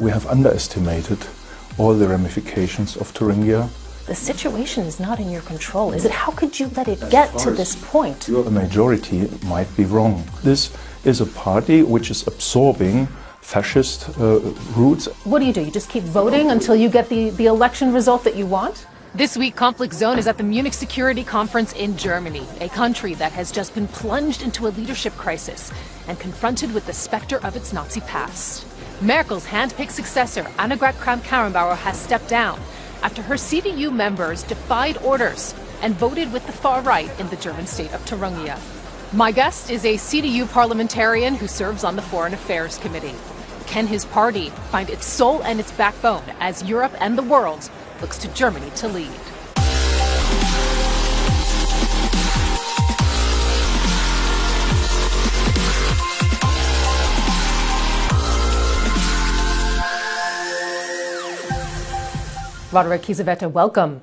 We have underestimated all the ramifications of Thuringia. The situation is not in your control, is it? How could you let it get to this point? A majority might be wrong. This is a party which is absorbing fascist uh, roots. What do you do? You just keep voting until you get the, the election result that you want? This week, Conflict Zone is at the Munich Security Conference in Germany, a country that has just been plunged into a leadership crisis and confronted with the specter of its Nazi past. Merkel's handpicked successor, Annegret Kramp-Karrenbauer, has stepped down after her CDU members defied orders and voted with the far right in the German state of Thuringia. My guest is a CDU parliamentarian who serves on the Foreign Affairs Committee. Can his party find its soul and its backbone as Europe and the world looks to Germany to lead? Roderich Kiesewetter, welcome.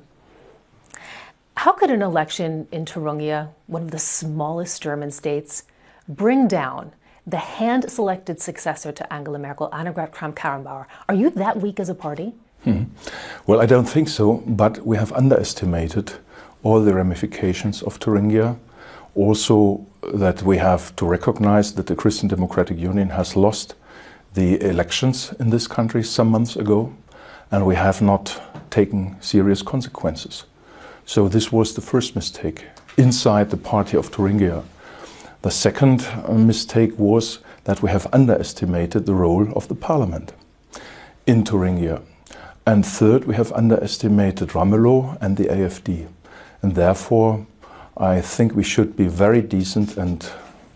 How could an election in Thuringia, one of the smallest German states, bring down the hand selected successor to Angela Merkel, Annegret Kramp Karrenbauer? Are you that weak as a party? Hmm. Well, I don't think so, but we have underestimated all the ramifications of Thuringia. Also, that we have to recognize that the Christian Democratic Union has lost the elections in this country some months ago, and we have not taken serious consequences. So, this was the first mistake inside the party of Thuringia. The second uh, mistake was that we have underestimated the role of the parliament in Thuringia. And third, we have underestimated Ramelow and the AFD. And therefore, I think we should be very decent and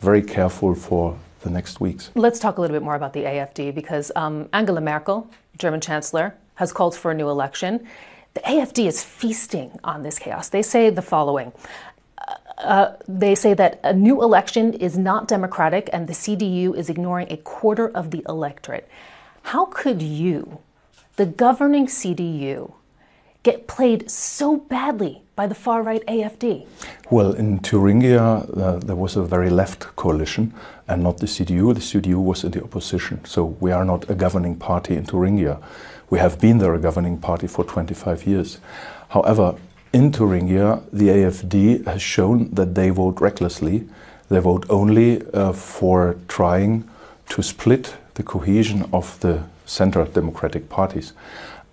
very careful for the next weeks. Let's talk a little bit more about the AFD because um, Angela Merkel, German Chancellor, has called for a new election. The AFD is feasting on this chaos. They say the following. Uh, they say that a new election is not democratic and the CDU is ignoring a quarter of the electorate. How could you, the governing CDU, get played so badly by the far right AFD? Well, in Thuringia, uh, there was a very left coalition and not the CDU. The CDU was in the opposition. So we are not a governing party in Thuringia. We have been there a governing party for 25 years. However, in Thuringia, the AFD has shown that they vote recklessly. They vote only uh, for trying to split the cohesion of the center democratic parties.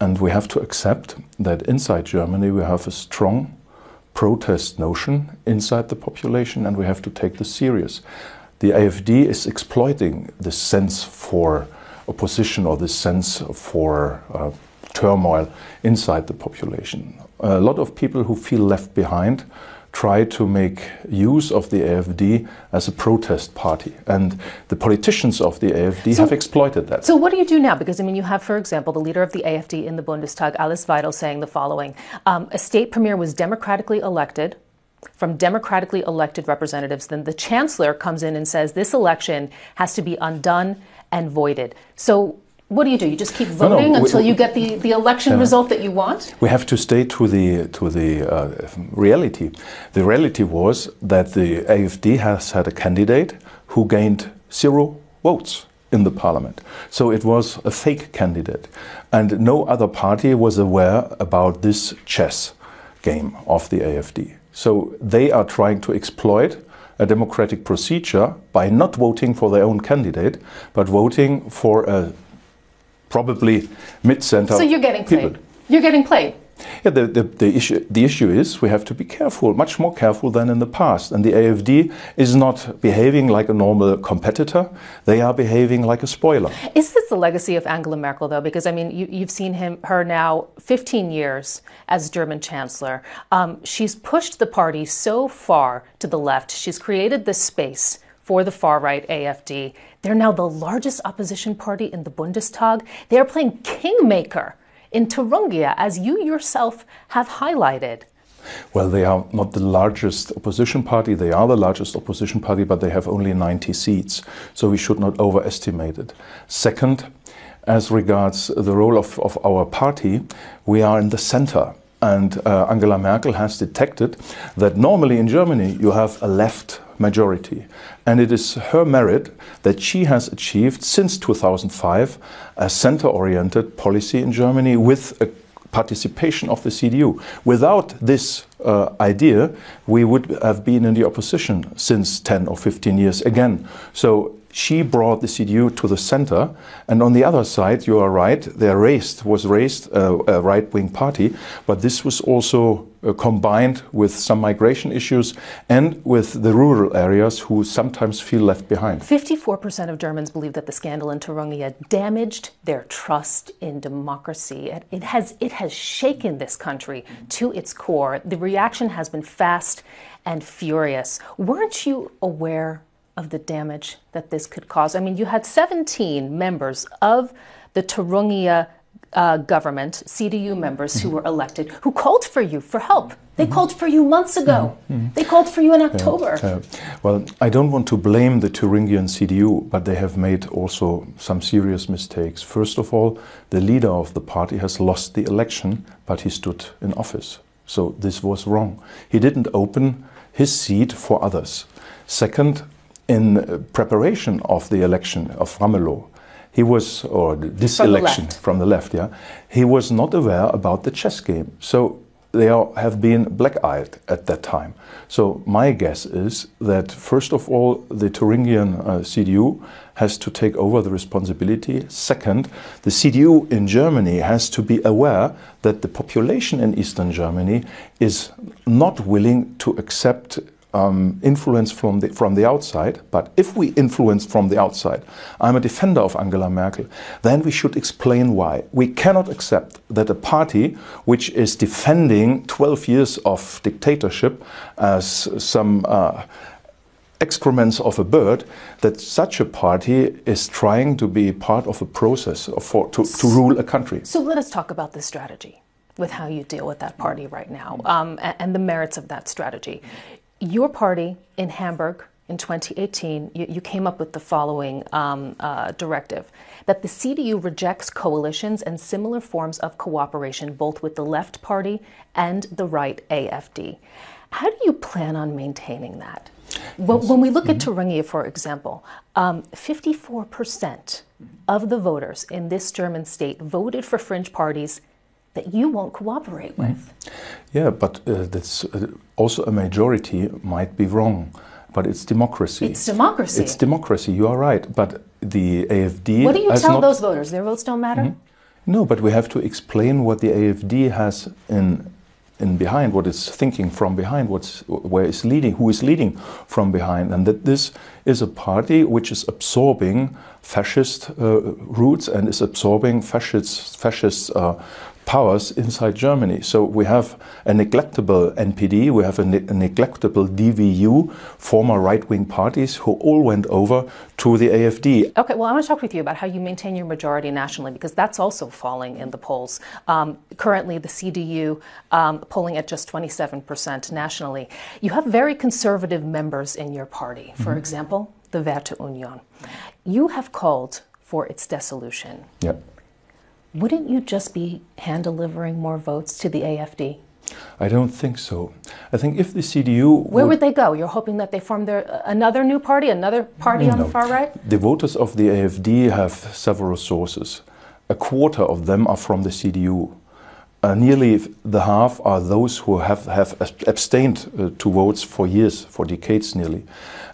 And we have to accept that inside Germany we have a strong protest notion inside the population and we have to take this serious. The AFD is exploiting this sense for opposition or this sense for uh, turmoil inside the population. A lot of people who feel left behind try to make use of the AFD as a protest party. And the politicians of the AFD so, have exploited that. So, what do you do now? Because, I mean, you have, for example, the leader of the AFD in the Bundestag, Alice Weidel, saying the following um, A state premier was democratically elected from democratically elected representatives. Then the chancellor comes in and says this election has to be undone and voided. So, what do you do? You just keep voting no, no, until we, you get the, the election uh, result that you want? We have to stay to the to the uh, reality. The reality was that the AFD has had a candidate who gained zero votes in the parliament. So it was a fake candidate. And no other party was aware about this chess game of the AFD. So they are trying to exploit a democratic procedure by not voting for their own candidate, but voting for a probably mid-center. So you're getting played. You're getting played. Yeah, the, the, the, issue, the issue is we have to be careful, much more careful than in the past. And the AFD is not behaving like a normal competitor, they are behaving like a spoiler. Is this the legacy of Angela Merkel, though? Because, I mean, you, have seen him, her now 15 years as German Chancellor. Um, she's pushed the party so far to the left, she's created this space for the far right AFD. They're now the largest opposition party in the Bundestag. They are playing kingmaker in Thuringia, as you yourself have highlighted. Well, they are not the largest opposition party. They are the largest opposition party, but they have only 90 seats. So we should not overestimate it. Second, as regards the role of, of our party, we are in the center. And uh, Angela Merkel has detected that normally in Germany you have a left majority. And it is her merit that she has achieved since 2005 a center oriented policy in Germany with a participation of the CDU. Without this uh, idea, we would have been in the opposition since 10 or 15 years again. So she brought the CDU to the center, and on the other side, you are right, there was raised uh, a right-wing party, but this was also Uh, combined with some migration issues and with the rural areas who sometimes feel left behind. 54% of Germans believe that the scandal in Thuringia damaged their trust in democracy. It, it has it has shaken this country to its core. The reaction has been fast and furious. Weren't you aware of the damage that this could cause. I mean, you had 17 members of the Thuringia uh, government, CDU members who were elected, who called for you for help. They mm-hmm. called for you months ago. Mm-hmm. They called for you in October. Yeah, uh, well, I don't want to blame the Thuringian CDU, but they have made also some serious mistakes. First of all, the leader of the party has lost the election, but he stood in office. So this was wrong. He didn't open his seat for others. Second, in preparation of the election of Ramelow, he was, or this from election the from the left, yeah, he was not aware about the chess game. So they are, have been black-eyed at that time. So my guess is that first of all, the Thuringian uh, CDU has to take over the responsibility. Second, the CDU in Germany has to be aware that the population in Eastern Germany is not willing to accept um, influence from the, from the outside, but if we influence from the outside, I'm a defender of Angela Merkel, then we should explain why. We cannot accept that a party which is defending 12 years of dictatorship as some uh, excrements of a bird, that such a party is trying to be part of a process for, to, to rule a country. So let us talk about this strategy with how you deal with that party right now um, and, and, the merits of that strategy. Your party in Hamburg in 2018, you, you came up with the following um, uh, directive that the CDU rejects coalitions and similar forms of cooperation, both with the left party and the right AFD. How do you plan on maintaining that? Well, when we look mm-hmm. at Thuringia, for example, um, 54% of the voters in this German state voted for fringe parties that you won't cooperate with. Mm. Yeah, but uh, that's uh, also a majority might be wrong. But it's democracy. It's democracy. It's democracy. You are right. But the AFD. What do you tell those voters? Their votes don't matter. Mm -hmm. No, but we have to explain what the AFD has in in behind, what it's thinking from behind, what's where is leading, who is leading from behind, and that this is a party which is absorbing fascist uh, roots and is absorbing fascist fascist uh, powers inside Germany. So we have a neglectable NPD, we have a, ne a neglectable DVU, former right wing parties who all went over to the AFD. Okay, well, I want to talk with you about how you maintain your majority nationally because that's also falling in the polls. Um, currently, the CDU um, polling at just 27% nationally. You have very conservative members in your party, for mm -hmm. example, the Werte Union. You have called for its dissolution. Yep wouldn't you just be hand delivering more votes to the AFD? I don't think so. I think if the CDU where would, would they go? You're hoping that they form their another new party, another party no. on the far right. The voters of the AFD have several sources. A quarter of them are from the CDU. Uh, nearly the half are those who have, have abstained uh, to votes for years, for decades nearly.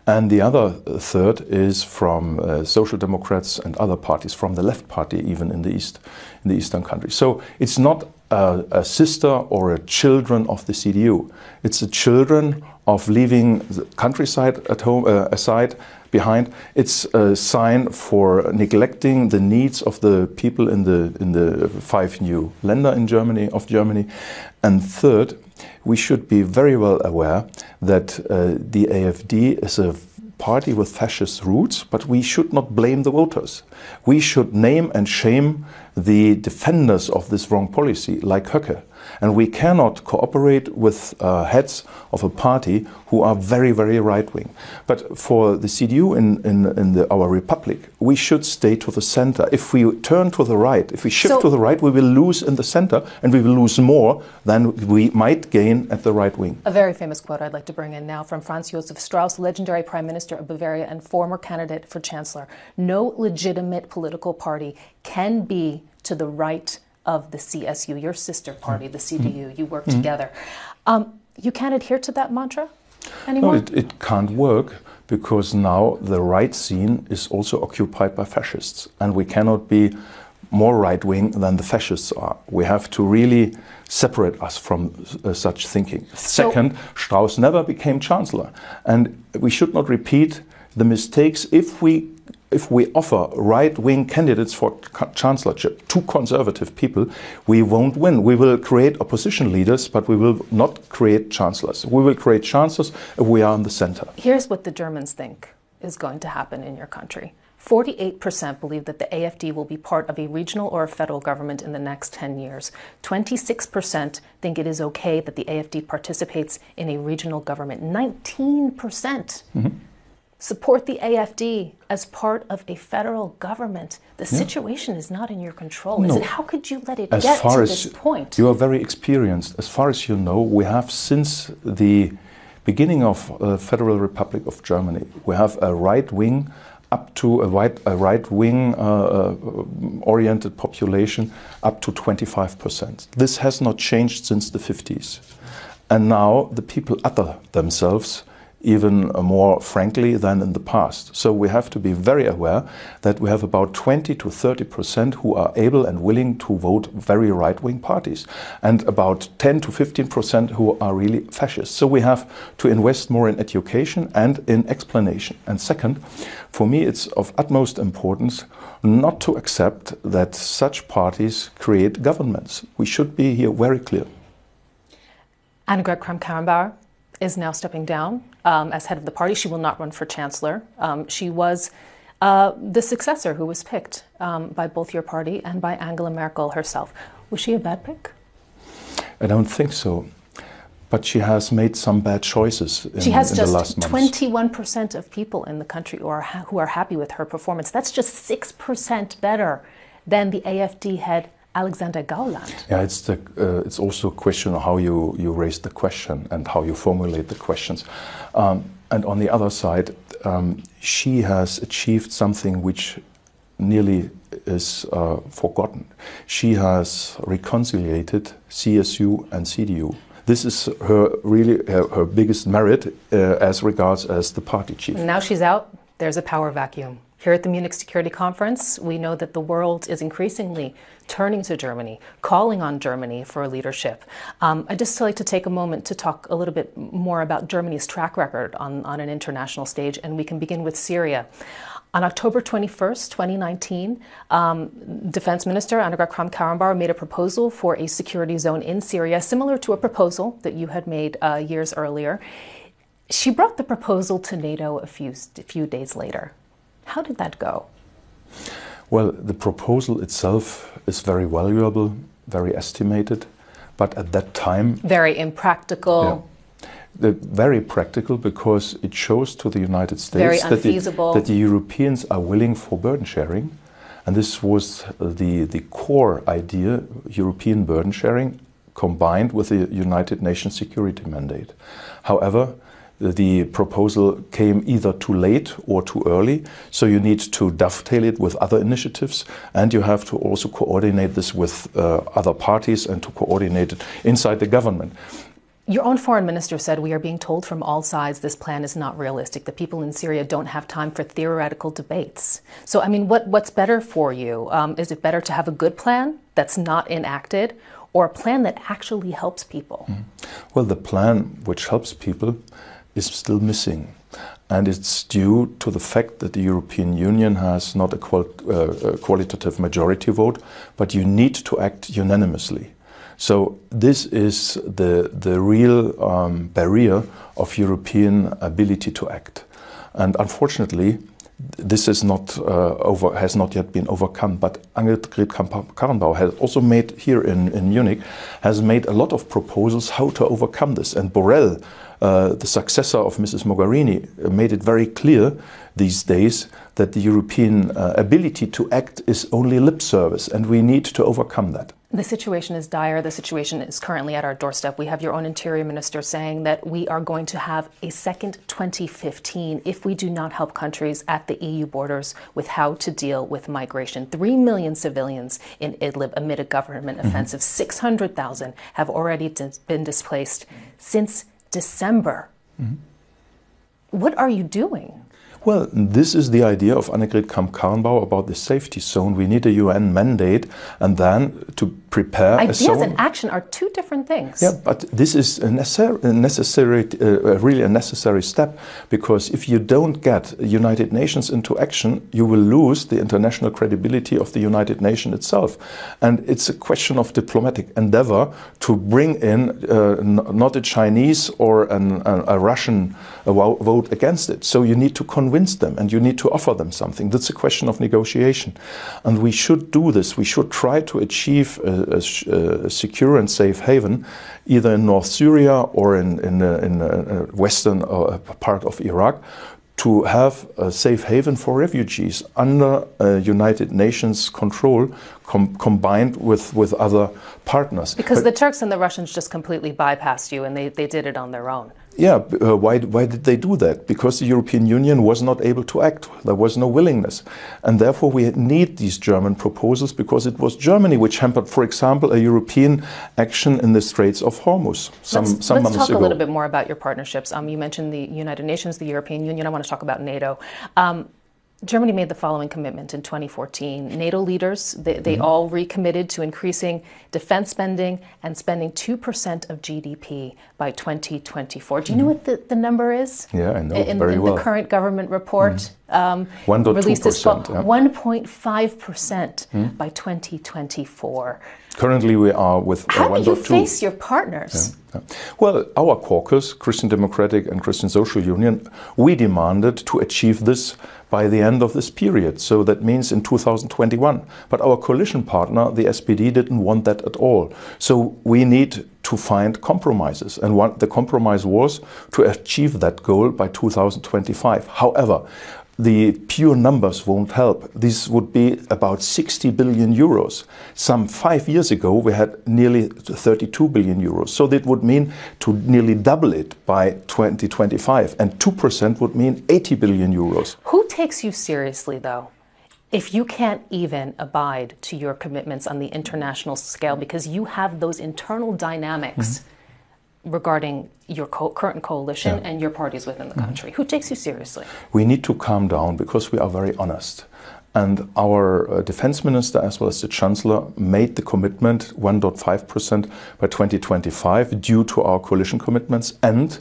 And the other third is from uh, social democrats and other parties, from the left party, even in the east, in the eastern countries. So it's not a, a sister or a children of the CDU. It's the children of leaving the countryside at home uh, aside behind. It's a sign for neglecting the needs of the people in the in the five new Länder in Germany of Germany. And third, we should be very well aware that uh, the AFD is a party with fascist roots, but we should not blame the voters. We should name and shame the defenders of this wrong policy, like Höcke. And we cannot cooperate with uh, heads of a party who are very, very right wing. But for the CDU in, in, in the, our republic, we should stay to the center. If we turn to the right, if we shift So- to the right, we will lose in the center and we will lose more than we might gain at the right wing. A very famous quote I'd like to bring in now from Franz Josef Strauss, legendary Prime Minister of Bavaria and former candidate for Chancellor. No legitimate political party can be to the right of the CSU, your sister party, the CDU. You work together. Um, you can't adhere to that mantra No, anymore? it, it can't work because now the right scene is also occupied by fascists, and we cannot be more right wing than the fascists are. We have to really separate us from uh, such thinking. Second, Strauss never became chancellor, and we should not repeat the mistakes if we. If we offer right wing candidates for chancellorship to conservative people, we won't win. We will create opposition leaders, but we will not create chancellors. We will create chancellors if we are in the center. Here's what the Germans think is going to happen in your country. 48% believe that the AFD will be part of a regional or a federal government in the next 10 years. 26% think it is okay that the AFD participates in a regional government. 19% support the AFD as part of a federal government. The situation is not in your control, is No. it? How could you let it As get to as this point? you are very experienced, as far as you know, we have since the beginning of uh, Federal Republic of Germany, we have a right wing up to a right, a right wing uh, uh, oriented population up to 25%. This has not changed since the 50s. And now the people utter themselves even uh, more frankly than in the past. So we have to be very aware that we have about 20 to 30 percent who are able and willing to vote very right wing parties, and about 10 to 15 percent who are really fascists. So we have to invest more in education and in explanation. And second, for me, it's of utmost importance not to accept that such parties create governments. We should be here very clear. Annegret Kramp-Karrenbauer is now stepping down um, as head of the party. She will not run for chancellor. Um, she was uh, the successor who was picked um, by both your party and by Angela Merkel herself. Was she a bad pick? I don't think so. But she has made some bad choices in, She has in the last just 21% of people in the country who are, ha- who are happy with her performance. That's just 6% better than the AFD head Alexander Gauland. Yeah, it's the uh, it's also a question of how you you raise the question and how you formulate the questions. Um, and on the other side, um, she has achieved something which nearly is uh, forgotten. She has reconciliated CSU and CDU. This is her really her, her biggest merit uh, as regards as the party chief. Now she's out, there's a power vacuum. Here at the Munich Security Conference, we know that the world is increasingly turning to Germany, calling on Germany for leadership. Um, I'd just like to take a moment to talk a little bit more about Germany's track record on, on an international stage, and we can begin with Syria. On October 21st, 2019, um, Defense Minister Annegret Kramp-Karrenbauer made a proposal for a security zone in Syria, similar to a proposal that you had made uh, years earlier. She brought the proposal to NATO a few, a few days later. How did that go? Well, the proposal itself is very valuable, very estimated, but at that time Very impractical. the, very practical because it shows to the United States that the, that the Europeans are willing for burden sharing. And this was the, the core idea European burden sharing combined with the United Nations security mandate. However, the- proposal came either too late or too early, so you need to dovetail it with other initiatives, and you have to also coordinate this with uh, other parties and to coordinate it inside the government. Your own foreign minister said we are being told from all sides this plan is not realistic. The people in Syria don't have time for theoretical debates. So, I mean, what, what's better for you? Um, is it better to have a good plan that's not enacted or a plan that actually helps people? Well, the plan which helps people is still missing. And it's due to the fact that the European Union has not a, qual- uh, a qualitative majority vote, but you need to act unanimously. So, this is the, the real um, barrier of European ability to act. And unfortunately, this is not uh, over, has not yet been overcome. But Annegret Kramp-Karrenbauer has also made here in, in Munich has made a lot of proposals how to overcome this. And Borrell, uh, the successor of Mrs. Mogherini, made it very clear these days that the European uh, ability to act is only lip service, and we need to overcome that. The situation is dire. The situation is currently at our doorstep. We have your own interior minister saying that we are going to have a second 2015 if we do not help countries at the EU borders with how to deal with migration. Three million civilians in Idlib amid a government mm-hmm. offensive. 600,000 have already been displaced since December. Mm-hmm. What are you doing? Well, this is the idea of Annegret Kramp-Karrenbauer about the safety zone. We need a UN mandate and then to prepare Ideas and action are two different things. Yeah, but this is a necessary, uh, really a necessary step because if you don't get United Nations into action, you will lose the international credibility of the United Nations itself. And it's a question of diplomatic endeavor to bring in uh, not a Chinese or an, a, a Russian uh, vote against it. So you need to convince them and you need to offer them something. That's a question of negotiation. And we should do this. We should try to achieve a, a, a secure and safe haven, either in North Syria or in, in, uh, in a western uh, part of Iraq, to have a safe haven for refugees under United Nations control com combined with, with other partners. Because but the Turks and the Russians just completely bypassed you and they, they did it on their own. Yeah, uh, why, why did they do that? Because the European Union was not able to act. There was no willingness. And therefore, we need these German proposals because it was Germany which hampered, for example, a European action in the Straits of Hormuz some, let's, some let's talk a little bit more about your partnerships. Um, you mentioned the United Nations, the European Union. I want to talk about NATO. Um, Germany made the following commitment in 2014. NATO leaders, they, they mm-hmm. all recommitted to increasing defense spending and spending 2% of GDP by 2024. Do you mm-hmm. know what the, the number is? Yeah, I know in, very in well. the current government report mm-hmm. um, released this fall, yeah. 1.5% mm hmm by 2024. Currently, we are with uh, How do you face your partners? Yeah. Well, our caucus, Christian Democratic and Christian Social Union, we demanded to achieve this by the end of this period. So that means in 2021. But our coalition partner, the SPD, didn't want that at all. So we need to find compromises. And one, the compromise was to achieve that goal by 2025. However, the pure numbers won't help. This would be about 60 billion euros. Some five years ago, we had nearly 32 billion euros. So that would mean to nearly double it by 2025. And 2% would mean 80 billion euros. Who takes you seriously, though? If you can't even abide to your commitments on the international scale because you have those internal dynamics. Mm-hmm regarding your co- current coalition yeah. and your parties within the mm-hmm. country? Who takes you seriously? We need to calm down because we are very honest. And our uh, defense minister, as well as the chancellor, made the commitment 1.5% by 2025 due to our coalition commitments and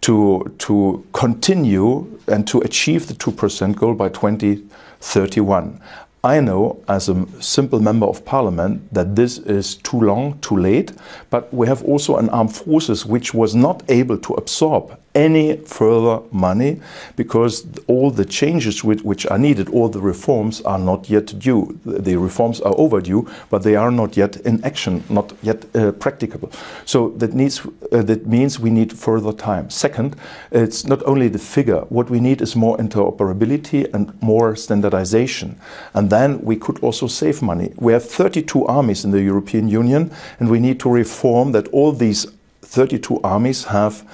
to, to continue and to achieve the 2% goal by 2031. I know as a simple member of parliament that this is too long, too late, but we have also an armed forces which was not able to absorb any further money because all the changes which, are needed, all the reforms are not yet due. The reforms are overdue, but they are not yet in action, not yet uh, practicable. So that needs uh, that means we need further time. Second, it's not only the figure. What we need is more interoperability and more standardization, and then we could also save money. We have 32 armies in the European Union, and we need to reform that all these 32 armies have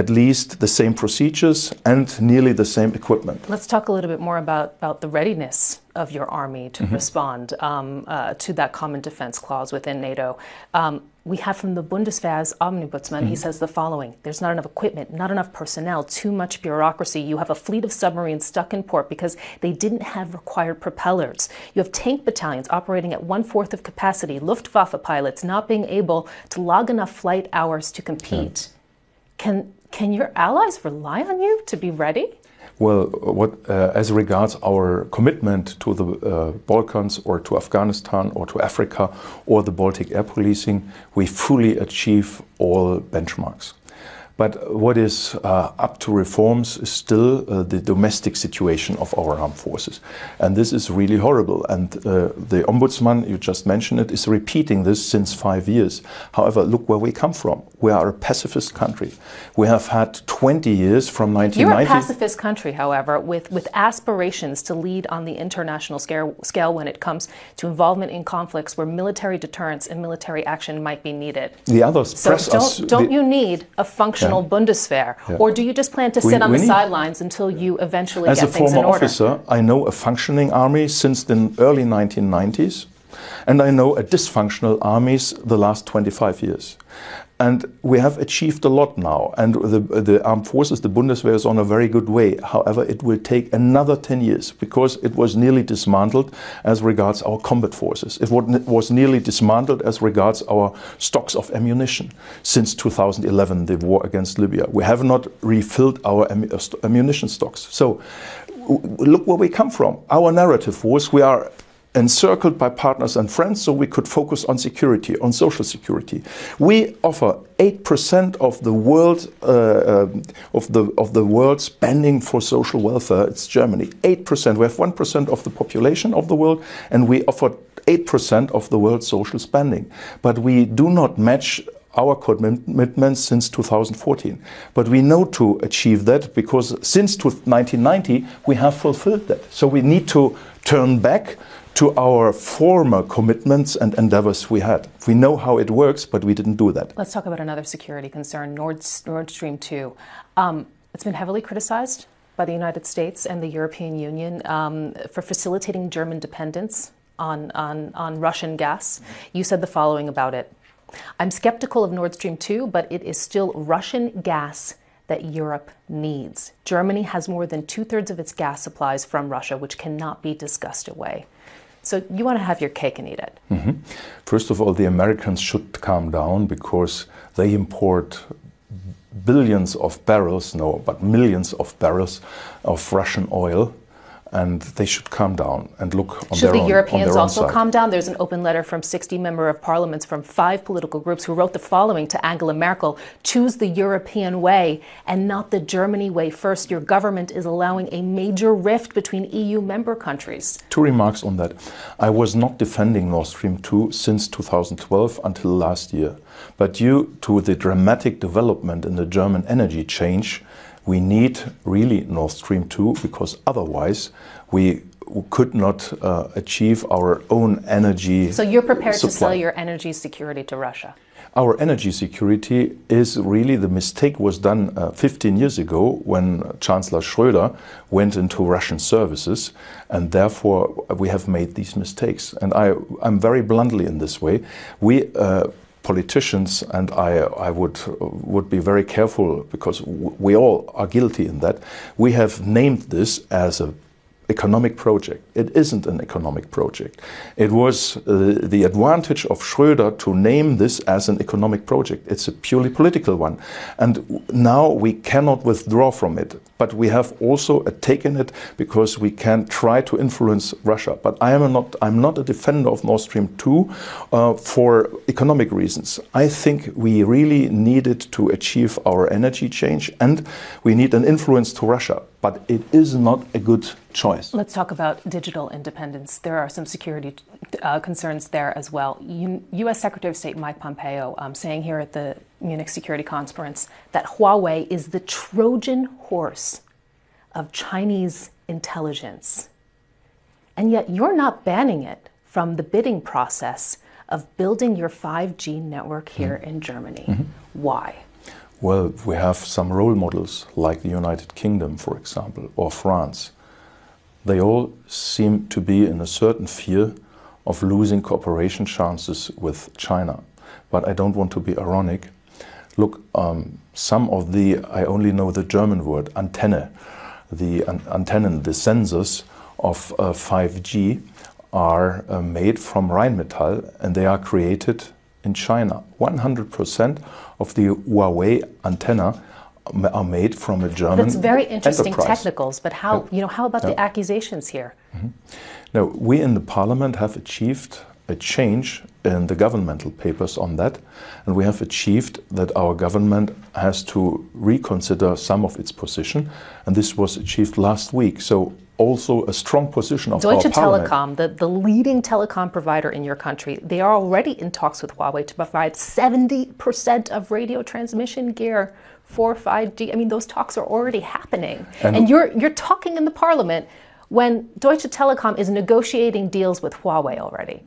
at least the same procedures and nearly the same equipment. Let's talk a little bit more about, about the readiness of your army to mm-hmm. respond um, uh, to that common defense clause within NATO. Um, we have from the Bundeswehr's ombudsman, mm-hmm. he says the following There's not enough equipment, not enough personnel, too much bureaucracy. You have a fleet of submarines stuck in port because they didn't have required propellers. You have tank battalions operating at one fourth of capacity, Luftwaffe pilots not being able to log enough flight hours to compete. Yeah. Can can your allies rely on you to be ready? Well, what, uh, as regards our commitment to the uh, Balkans or to Afghanistan or to Africa or the Baltic air policing, we fully achieve all benchmarks. But what is uh, up to reforms is still uh, the domestic situation of our armed forces. And this is really horrible. And uh, the Ombudsman, you just mentioned it, is repeating this since five years. However, look where we come from. We are a pacifist country. We have had 20 years from 1990. You're a pacifist country, however, with, with aspirations to lead on the international scale, scale when it comes to involvement in conflicts where military deterrence and military action might be needed. The others So press don't, us. don't the- you need a Bundeswehr? Or do you just plan to We- sit on we the sidelines until you eventually As get things in order? As a former officer, I know a functioning army since the early 1990s, and I know a dysfunctional armies the last 25 years. And we have achieved a lot now, and the, the armed forces, the Bundeswehr, is on a very good way. However, it will take another 10 years because it was nearly dismantled as regards our combat forces. It was nearly dismantled as regards our stocks of ammunition since 2011, the war against Libya. We have not refilled our uh, ammunition stocks. So look where we come from. Our narrative was we are encircled by partners and friends so we could focus on security, on social security. We offer 8% of the world uh, of the of the world spending for social welfare. It's Germany. 8%. We have 1% of the population of the world and we offer 8% of the world's social spending. But we do not match our commitments since 2014. But we know to achieve that because since to- 1990 we have fulfilled that. So we need to turn back to our former commitments and endeavors we had. We know how it works, but we didn't do that. Let's talk about another security concern, Nord, Nord Stream 2. Um, it's been heavily criticized by the United States and the European Union um, for facilitating German dependence on, on, on Russian gas. You said the following about it I'm skeptical of Nord Stream 2, but it is still Russian gas that Europe needs. Germany has more than two thirds of its gas supplies from Russia, which cannot be discussed away. So you want to have your cake and eat it. Mm-hmm. First of all, the Americans should calm down because they import billions of barrels, no, but millions of barrels of Russian oil, and they should calm down and look on Should their the own, Europeans also side. calm down? There's an open letter from 60 member of parliaments from five political groups who wrote the following to Angela Merkel Choose the European way and not the Germany way first. Your government is allowing a major rift between EU member countries. Two remarks on that. I was not defending Nord Stream 2 since 2012 until last year. But due to the dramatic development in the German energy change, we need really Nord Stream 2 because otherwise we could not uh, achieve our own energy. So you're prepared to sell your energy security to Russia. Our energy security is really the mistake was done uh, 15 years ago when Chancellor Schröder went into Russian services, and therefore we have made these mistakes. And I, I'm very bluntly in this way. We uh, politicians, and I, I would would be very careful because we all are guilty in that. We have named this as a economic project. It isn't an economic project. It was uh, the advantage of Schröder to name this as an economic project. It's a purely political one. And now we cannot withdraw from it. But we have also taken it because we can try to influence Russia. But I am not, I'm not a defender of Nord Stream 2 uh, for economic reasons. I think we really needed to achieve our energy change and we need an influence to Russia. But it is not a good choice. Let's talk about digital independence. There are some security uh, concerns there as well. U- U.S. Secretary of State Mike Pompeo um, saying here at the Munich Security Conference that Huawei is the Trojan horse of Chinese intelligence. And yet you're not banning it from the bidding process of building your 5G network here in Germany. Why? Well, we have some role models like the United Kingdom, for example, or France. They all seem to be in a certain fear of losing cooperation chances with China. But I don't want to be ironic. Look, um, some of the, I only know the German word, antenne, the an- the sensors of uh, 5G are uh, made from Rheinmetall and they are created in China. 100% of the Huawei antenna are made from a German That's very interesting enterprise. technicals, but how, you know, how about the accusations here? Mm-hmm. Now, we in the parliament have achieved a change in the governmental papers on that, and we have achieved that our government has to reconsider some of its position, and this was achieved last week. So also a strong position of Deutsche. Telekom, the, the leading telecom provider in your country, they are already in talks with Huawei to provide 70% of radio transmission gear for 5G. I mean, those talks are already happening. And- And, you're, you're talking in the parliament when Deutsche Telekom is negotiating deals with Huawei already.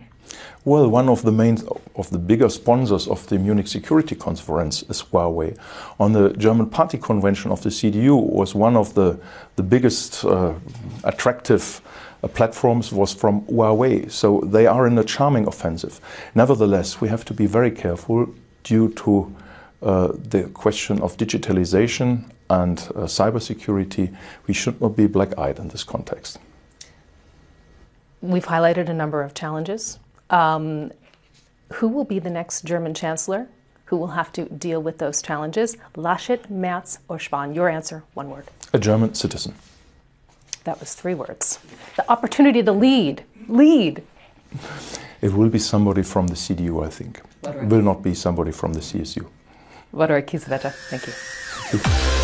Well, one of the main, of the bigger sponsors of the Munich Security Conference is Huawei. On the German Party Convention of the CDU was one of the, the biggest uh, attractive uh, platforms was from Huawei. So they are in a charming offensive. Nevertheless, we have to be very careful due to uh, the question of digitalization and uh, cybersecurity. We should not be black-eyed in this context. We've highlighted a number of challenges. Um, who will be the next German chancellor? Who will have to deal with those challenges? Laschet, Merz, or Spahn? Your answer, one word. A German citizen. That was three words. The opportunity to lead. Lead. It will be somebody from the CDU, I think. It will not be somebody from the CSU. Wodor Kiesewetter, thank you. Thank you.